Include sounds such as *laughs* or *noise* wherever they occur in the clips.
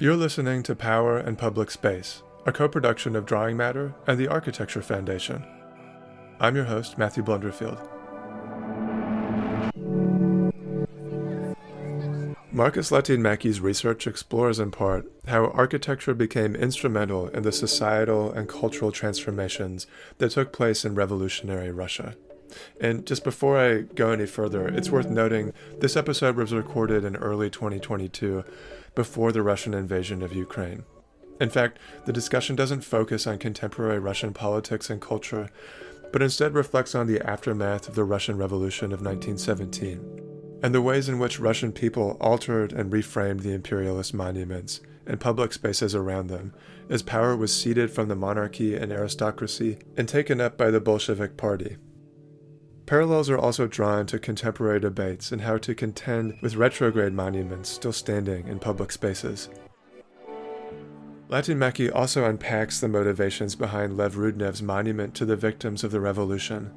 You're listening to Power and Public Space, a co production of Drawing Matter and the Architecture Foundation. I'm your host, Matthew Blunderfield. Markus Lähteenmäki's research explores in part how architecture became instrumental in the societal and cultural transformations that took place in revolutionary Russia. And just before I go any further, it's worth noting this episode was recorded in early 2022 before the Russian invasion of Ukraine. In fact, the discussion doesn't focus on contemporary Russian politics and culture, but instead reflects on the aftermath of the Russian Revolution of 1917 and the ways in which Russian people altered and reframed the imperialist monuments and public spaces around them as power was ceded from the monarchy and aristocracy and taken up by the Bolshevik Party. Parallels are also drawn to contemporary debates and how to contend with retrograde monuments still standing in public spaces. Lähteenmäki also unpacks the motivations behind Lev Rudnev's monument to the victims of the revolution,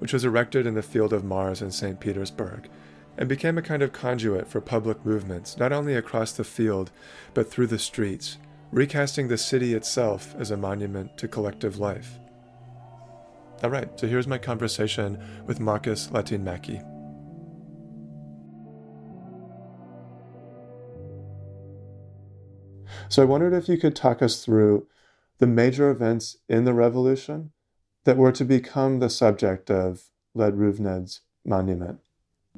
which was erected in the Field of Mars in St. Petersburg, and became a kind of conduit for public movements not only across the field, but through the streets, recasting the city itself as a monument to collective life. All right, so here's my conversation with Markus Lähteenmäki. So I wondered if you could talk us through the major events in the revolution that were to become the subject of Lev Rudnev's monument.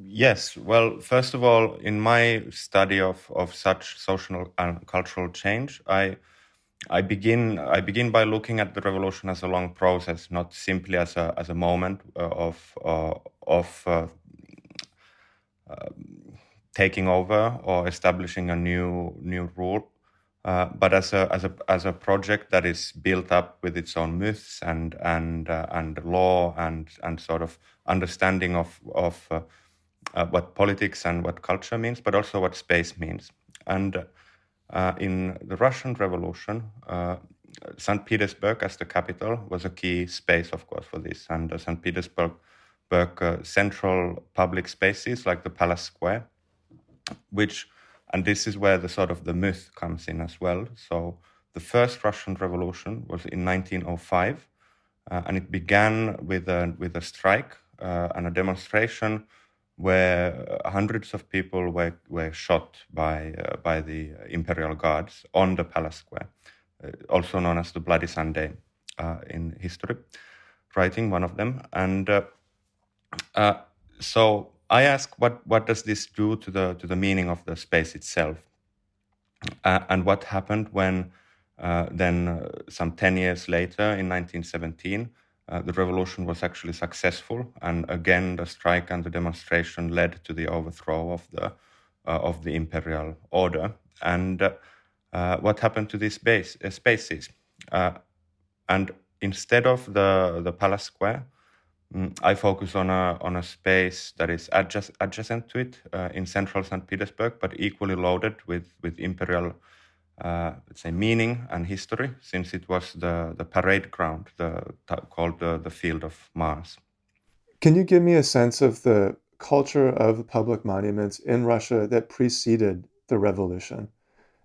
Yes. Well, first of all, in my study of, of such social and cultural change, I I begin I begin by looking at the revolution as a long process, not simply as a as a moment uh, of uh, of uh, um, taking over or establishing a new new rule, uh, but as a as a as a project that is built up with its own myths and and uh, and law and and sort of understanding of of uh, what politics and what culture means, but also what space means, and uh, in the Russian Revolution, uh, St. Petersburg as the capital was a key space, of course, for this. And uh, St. Petersburg uh, central public spaces like the Palace Square, which, and this is where the sort of the myth comes in as well. So the first Russian Revolution was in 1905, uh, and it began with a with a strike uh, and a demonstration where hundreds of people were, were shot by, uh, by the imperial guards on the palace square, uh, also known as the Bloody Sunday uh, in history, writing one of them. And uh, uh, so I ask, what, what does this do to the, to the meaning of the space itself? Uh, and what happened when then, some 10 years later, in 1917, uh, the revolution was actually successful, and again, the strike and the demonstration led to the overthrow of the uh, of the imperial order. And uh, uh what happened to these base, uh, spaces? and instead of the the palace square, mm, I focus on a on a space that is adjacent, adjacent to it in central St. Petersburg, but equally loaded with with imperial uh, let's say meaning and history since it was the, the parade ground the, called the, the field of mars can you give me a sense of the culture of public monuments in russia that preceded the revolution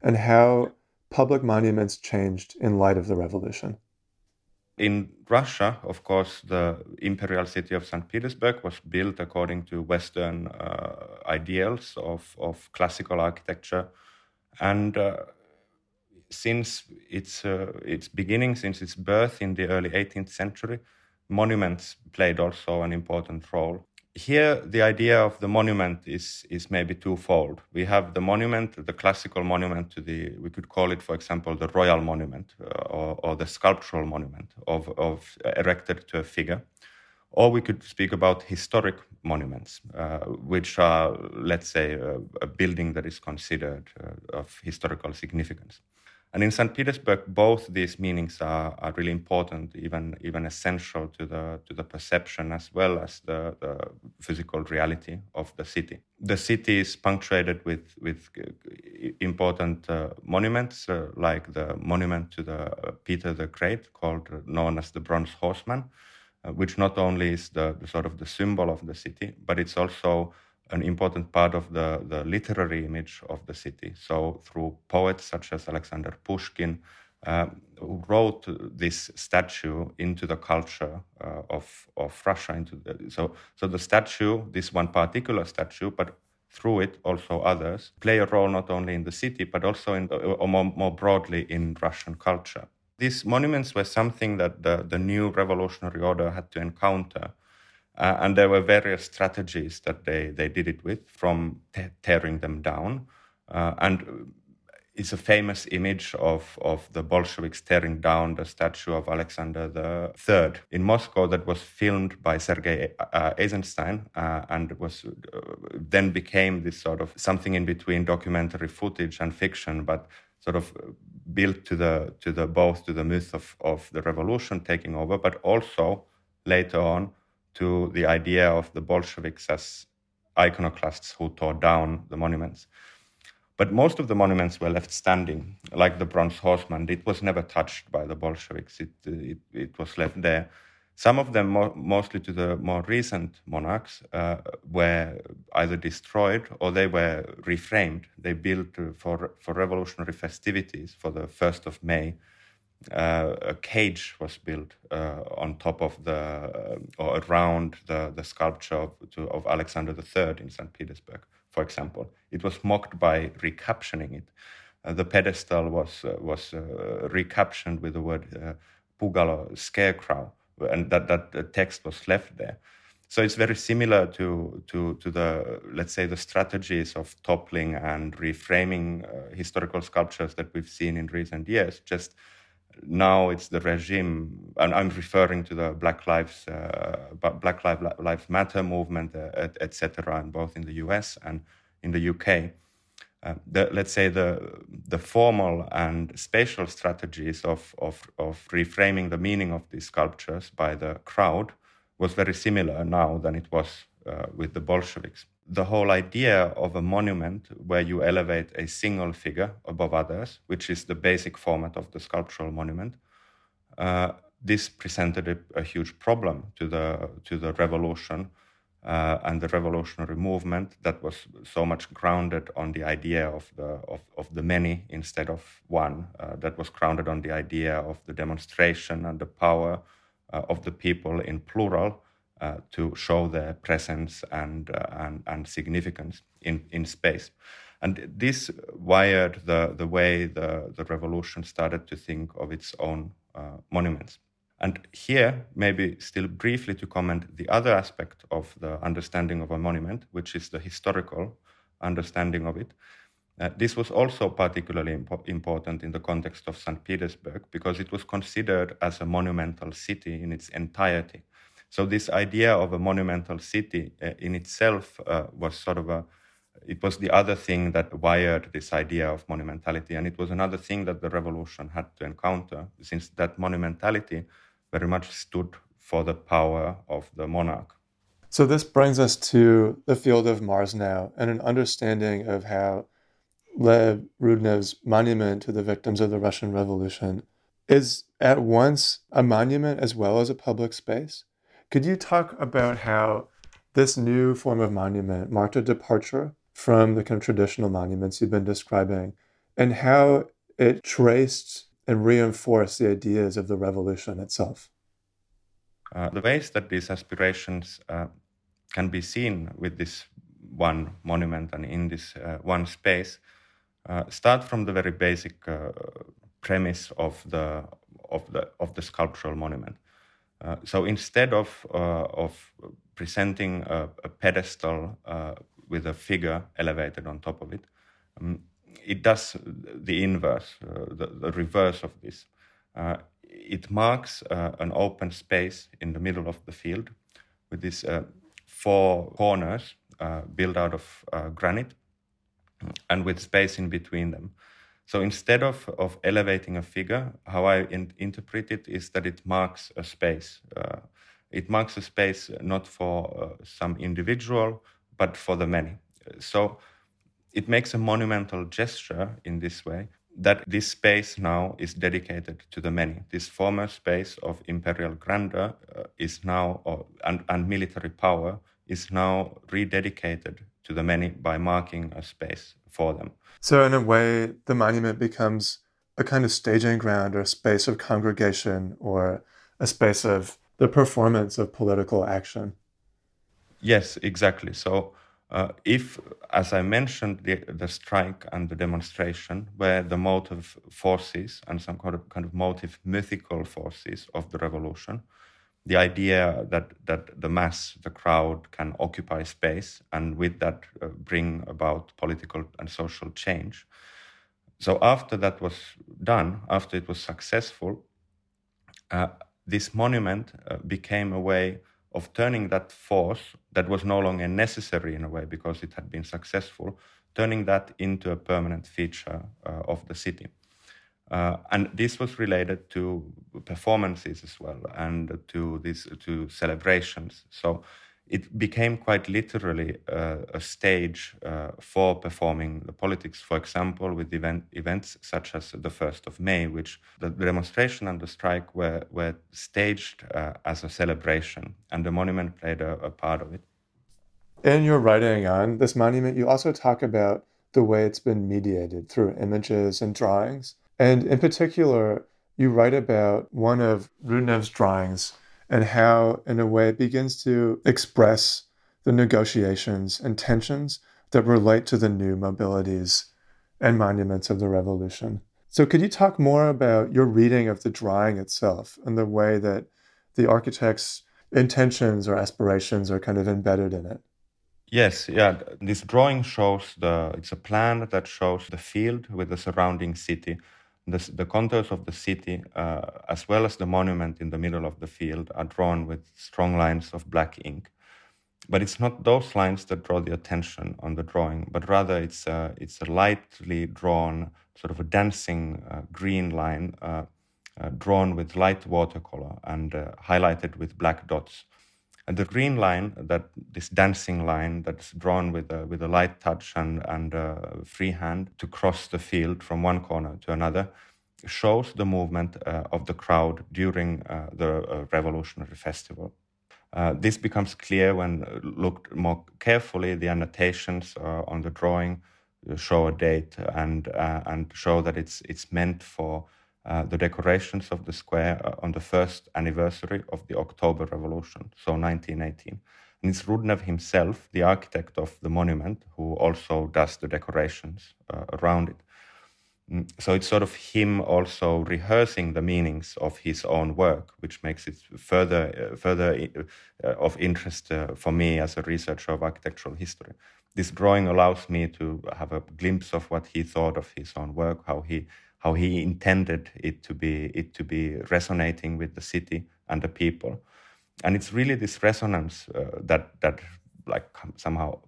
and how public monuments changed in light of the revolution in Russia, of course, the imperial city of St. Petersburg was built according to Western uh, ideals of, of classical architecture. And uh, since its uh, its beginning, since its birth in the early 18th century, monuments played also an important role. Here, the idea of the monument is is maybe twofold. We have the monument, the classical monument to the we could call it, for example, the royal monument uh, or, or, the sculptural monument of of uh, erected to a figure, or we could speak about historic monuments, uh, which are, let's say, a, a, building that is considered uh, of historical significance. And in St. Petersburg, both these meanings are, are really important, even, even essential to the, to the perception as well as the, the physical reality of the city. The city is punctuated with, with important uh, monuments, uh, like the monument to the uh, Peter the Great, called uh, known as the Bronze Horseman, uh, which not only is the, the, sort of the symbol of the city, but it's also an important part of the, the literary image of the city. So, through poets such as Alexander Pushkin, uh, who wrote this statue into the culture uh, of, of Russia. Into the, so, so the statue, this one particular statue, but through it also others, play a role not only in the city, but also in, uh, more, more broadly in Russian culture. These monuments were something that the, the new revolutionary order had to encounter uh, and there were various strategies that they, they did it with, from te- tearing them down. Uh, and it's a famous image of, of the Bolsheviks tearing down the statue of Alexander III in Moscow that was filmed by Sergei uh, Eisenstein uh, and was uh, then became this sort of something in between documentary footage and fiction, but sort of built to the to the both to the myth of, of the revolution taking over, but also later on to the idea of the Bolsheviks as iconoclasts who tore down the monuments. But most of the monuments were left standing, like the Bronze Horseman. It was never touched by the Bolsheviks, it, it, it was left there. Some of them, mo- mostly to the more recent monarchs, uh, were either destroyed or they were reframed. They built for, for revolutionary festivities for the 1st of May uh, a cage was built uh, on top of the uh, or around the, the sculpture of, to, of Alexander III in St. Petersburg, for example. It was mocked by recaptioning it. Uh, the pedestal was uh, was uh, recaptioned with the word Pugalo, scarecrow, and that, that text was left there. So it's very similar to, to, to the, let's say, the strategies of toppling and reframing historical sculptures that we've seen in recent years, just now it's the regime, and I'm referring to the Black Lives uh, Black Lives Matter movement, uh, etc., and both in the U.S. and in the U.K. Uh, the, let's say the the formal and spatial strategies of, of of reframing the meaning of these sculptures by the crowd was very similar now than it was uh, with the Bolsheviks the whole idea of a monument where you elevate a single figure above others, which is the basic format of the sculptural monument, uh, this presented a, a, huge problem to the to the revolution uh, and the revolutionary movement that was so much grounded on the idea of the of, of the many instead of one. Uh, that was grounded on the idea of the demonstration and the power uh, of the people in plural uh, to show their presence and, uh, and, and significance in, in space. And this wired the, the way the, the revolution started to think of its own uh, monuments. And here, maybe still briefly to comment the other aspect of the understanding of a monument, which is the historical understanding of it. Uh, this was also particularly impo- important in the context of St. Petersburg because it was considered as a monumental city in its entirety. So this idea of a monumental city uh, in itself uh, was sort of a it was the other thing that wired this idea of monumentality, and it was another thing that the revolution had to encounter, since that monumentality very much stood for the power of the monarch. So this brings us to the field of Mars now, and an understanding of how Lev Rudnev's monument to the victims of the Russian Revolution is at once a monument as well as a public space. Could you talk about how this new form of monument marked a departure from the kind of traditional monuments you've been describing and how it traced and reinforced the ideas of the revolution itself? Uh, the ways that these aspirations uh, can be seen with this one monument and in this uh, one space uh, start from the very basic uh, premise of the of the of the sculptural monument. Uh, so instead of uh, of presenting a, a pedestal uh, with a figure elevated on top of it, um, it does the inverse, the, the, reverse of this. It marks an open space in the middle of the field with these four corners built out of granite and with space in between them. So instead of, of elevating a figure, how I in, interpret it is that it marks a space. Uh, it marks a space not for uh, some individual, but for the many. So it makes a monumental gesture in this way that this space now is dedicated to the many. This former space of imperial grandeur uh, is now, and, and military power is now rededicated to the many by marking a space for them. So, in a way, the monument becomes a kind of staging ground or a space of congregation or a space of the performance of political action. Yes, exactly. So, uh, if, as I mentioned, the, the strike and the demonstration were the motive forces and some kind of, kind of motive mythical forces of the revolution, the idea that, that the mass, the crowd, can occupy space and with that uh, bring about political and social change. So, after that was done, after it was successful, uh, this monument uh, became a way of turning that force that was no longer necessary in a way because it had been successful, turning that into a permanent feature uh, of the city. Uh, and this was related to performances as well and to these to celebrations. So it became quite literally uh, a stage uh, for performing the politics. For example, with event, events such as the 1st of May, which the, demonstration and the strike were, were staged uh, as a celebration, and the monument played a, a part of it. In your writing on this monument, you also talk about the way it's been mediated through images and drawings. And in particular, you write about one of Rudnev's drawings and how, in a way, it begins to express the negotiations and tensions that relate to the new mobilities and monuments of the revolution. So, could you talk more about your reading of the drawing itself and the way that the architect's intentions or aspirations are kind of embedded in it? Yes, yeah. This drawing shows the, it's a plan that shows the field with the surrounding city the, the contours of the city, uh, as well as the monument in the middle of the field, are drawn with strong lines of black ink. But it's not those lines that draw the attention on the drawing, but rather it's a, it's a lightly drawn, sort of a dancing uh, green line uh, uh drawn with light watercolor and uh, highlighted with black dots. And the green line, that this dancing line that's drawn with a, with a light touch and, and free hand to cross the field from one corner to another, shows the movement uh, of the crowd during uh, the uh, revolutionary festival. Uh, this becomes clear when looked more carefully. The annotations uh, on the drawing show a date and uh, and show that it's it's meant for uh, the decorations of the square uh, on the first anniversary of the October Revolution, so 1918. And it's Rudnev himself, the architect of the monument, who also does the decorations uh, around it. Mm, so it's sort of him also rehearsing the meanings of his own work, which makes it further, uh, further uh, of interest for me as a researcher of architectural history. This drawing allows me to have a glimpse of what he thought of his own work, how he how he intended it to be it to be resonating with the city and the people. And it's really this resonance uh, that that like somehow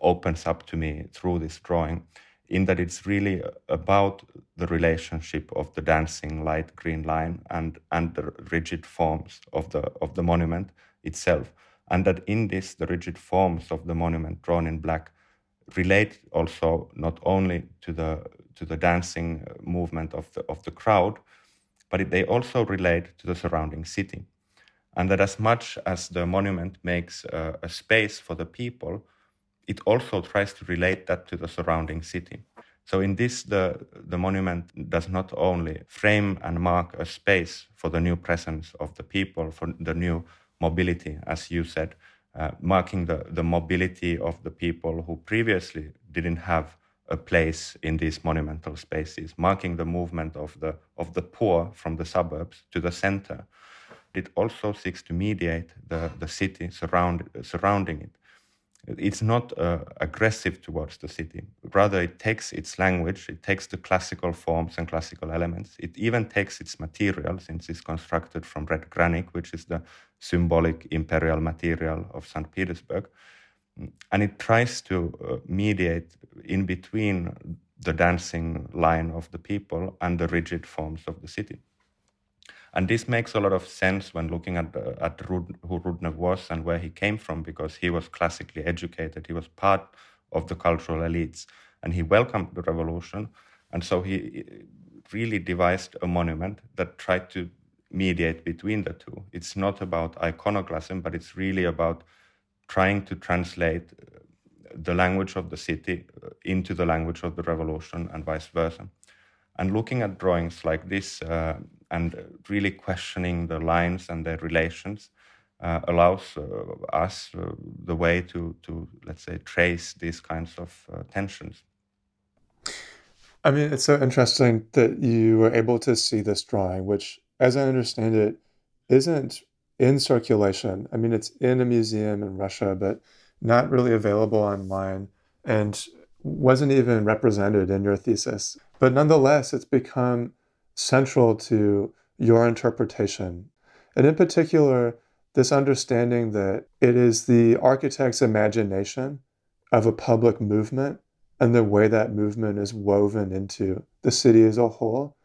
opens up to me through this drawing in that it's really about the relationship of the dancing light green line and and the rigid forms of the of the monument itself. And that in this the rigid forms of the monument drawn in black relate also not only to the to the dancing uh, movement of the of the crowd, but it, they also relate to the surrounding city, and that as much as the monument makes uh, a space for the people, it also tries to relate that to the surrounding city. So in this, the the monument does not only frame and mark a space for the new presence of the people, for the new mobility, as you said, uh, marking the, the mobility of the people who previously didn't have a place in these monumental spaces, marking the movement of the, of the poor from the suburbs to the center. It also seeks to mediate the, the city surround, surrounding it it's not uh, aggressive towards the city. Rather, it takes its language, it takes the classical forms and classical elements. It even takes its material, since it's constructed from red granite, which is the symbolic imperial material of St. Petersburg. And it tries to uh, mediate in between the dancing line of the people and the rigid forms of the city. And this makes a lot of sense when looking at, uh, at Rud, who Rudnev was and where he came from, because he was classically educated. He was part of the cultural elites and he welcomed the revolution. And so he really devised a monument that tried to mediate between the two. It's not about iconoclasm, but it's really about trying to translate uh, the language of the city uh, into the language of the revolution and vice versa. And looking at drawings like this uh, and really questioning the lines and their relations uh, allows uh, us uh, the way to, to, let's say, trace these kinds of tensions. I mean, it's so interesting that you were able to see this drawing, which, as I understand it, isn't in circulation. I mean, it's in a museum in Russia, but not really available online and wasn't even represented in your thesis. But nonetheless, it's become central to your interpretation. And in particular, this understanding that it is the architect's imagination of a public movement and the way that movement is woven into the city as a whole,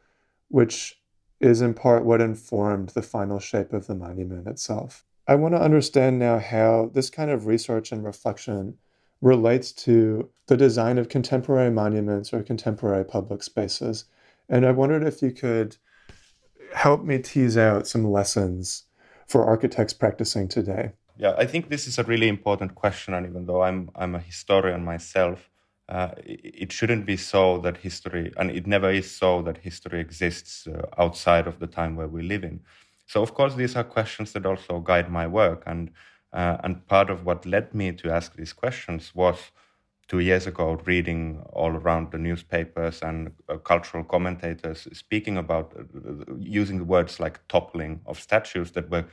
which is in part what informed the final shape of the monument itself. I want to understand now how this kind of research and reflection relates to the design of contemporary monuments or contemporary public spaces. And I wondered if you could help me tease out some lessons for architects practicing today. Yeah, I think this is a really important question. And even though I'm, I'm a historian myself, uh, it shouldn't be so that history, and it never is so that history exists uh, outside of the time where we live in. So, of course, these are questions that also guide my work. And, uh, and part of what led me to ask these questions was two years ago reading all around the newspapers and uh, cultural commentators speaking about uh, using words like toppling of statues that were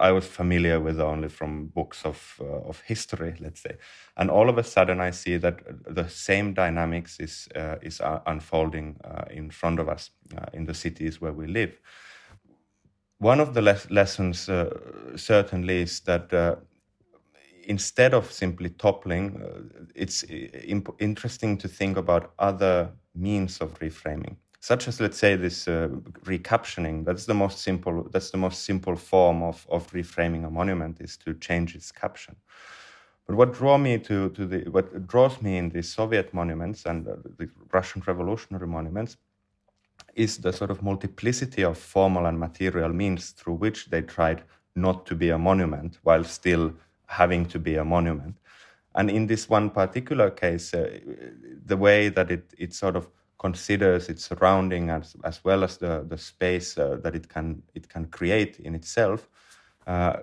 I was familiar with only from books of uh, of history, let's say, and all of a sudden I see that the same dynamics is uh, is uh, unfolding uh, in front of us in the cities where we live. One of the les- lessons certainly is that instead of simply toppling, it's imp- interesting to think about other means of reframing such as let's say this uh, recaptioning. That's the most simple that's the most simple form of, of reframing a monument is to change its caption. But what draw me to, to the what draws me in the soviet monuments and uh, the russian revolutionary monuments is the sort of multiplicity of formal and material means through which they tried not to be a monument while still having to be a monument and in this one particular case uh, the way that it, it sort of considers its surrounding as, as well as the, the space uh, that it can it can create in itself uh,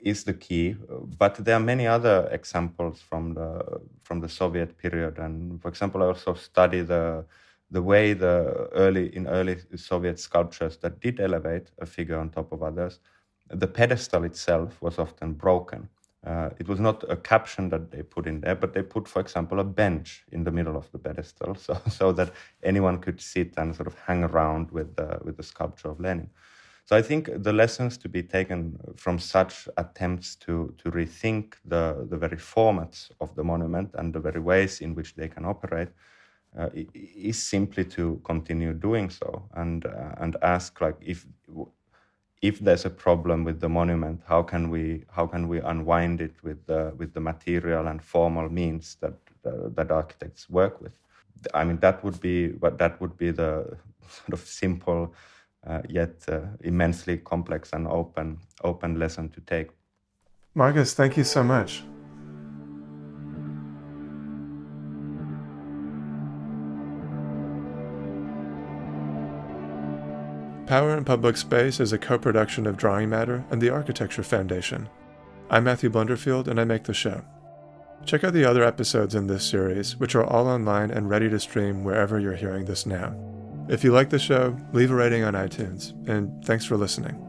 is the key. But there are many other examples from the from the Soviet period, and for example, I also study the the way the early in early Soviet sculptures that did elevate a figure on top of others, the pedestal itself was often broken. Uh, it was not a caption that they put in there, but they put, for example, a bench in the middle of the pedestal, *laughs* so so that anyone could sit and sort of hang around with the with the sculpture of Lenin. So I think the lessons to be taken from such attempts to to rethink the the very formats of the monument and the very ways in which they can operate uh, is simply to continue doing so and uh, and ask like if if there's a problem with the monument, how can we how can we unwind it with the with the material and formal means that uh, that architects work with? I mean, that would be but that would be the sort of simple uh, yet uh, immensely complex and open open lesson to take. Markus, thank you so much. Power in Public Space is a co production of Drawing Matter and the Architecture Foundation. I'm Matthew Blunderfield, and I make the show. Check out the other episodes in this series, which are all online and ready to stream wherever you're hearing this now. If you like the show, leave a rating on iTunes, and thanks for listening.